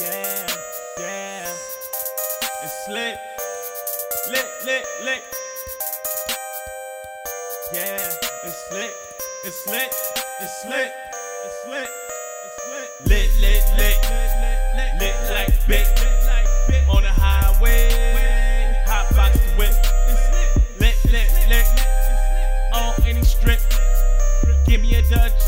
Yeah, yeah. It's lit. Lit, lit, lit. Yeah, it's lit. It's lit. It's lit. It's lit. It's lit. Lit, lit, lit. Lit lit like Bic. On the highway. Hot box whip. It slip lit, lit, lit. On any strip. Give me a Dutch,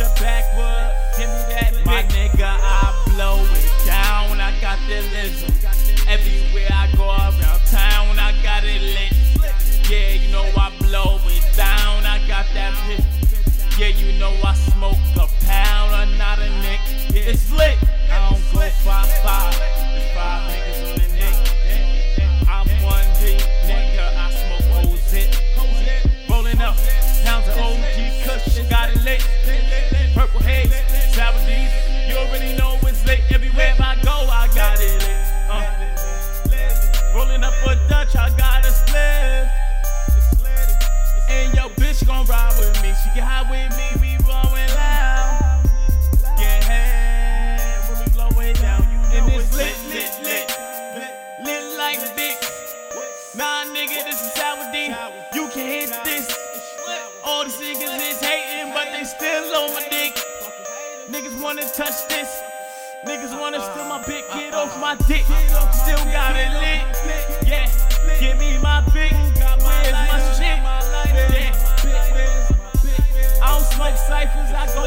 You already know it's lit. Everywhere I go, I got it lit. Uh. Rolling up a Dutch, I got a split. And yo, bitch gon' ride with me. She can hide with me, we rolling loud. Yeah, when we blow it down, you know and it's lit, lit, lit, lit like Bic. Nah, nigga, this is Sour D. You can hit this. All these niggas is hating, but they still on my dick. Niggas wanna touch this. Niggas wanna steal my Bic, get off my dick. Still got it lit. Yeah, give me my Bic. Where's my shit? Yeah. I don't smoke ciphers, I go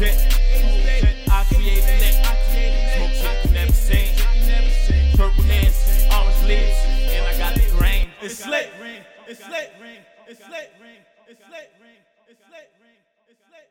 it. I create lit. Smoke shit you never seen. Purple hands, orange leaves, and I got the grain. It's lit. It's lit. It's lit. It's lit. It's lit. It's lit.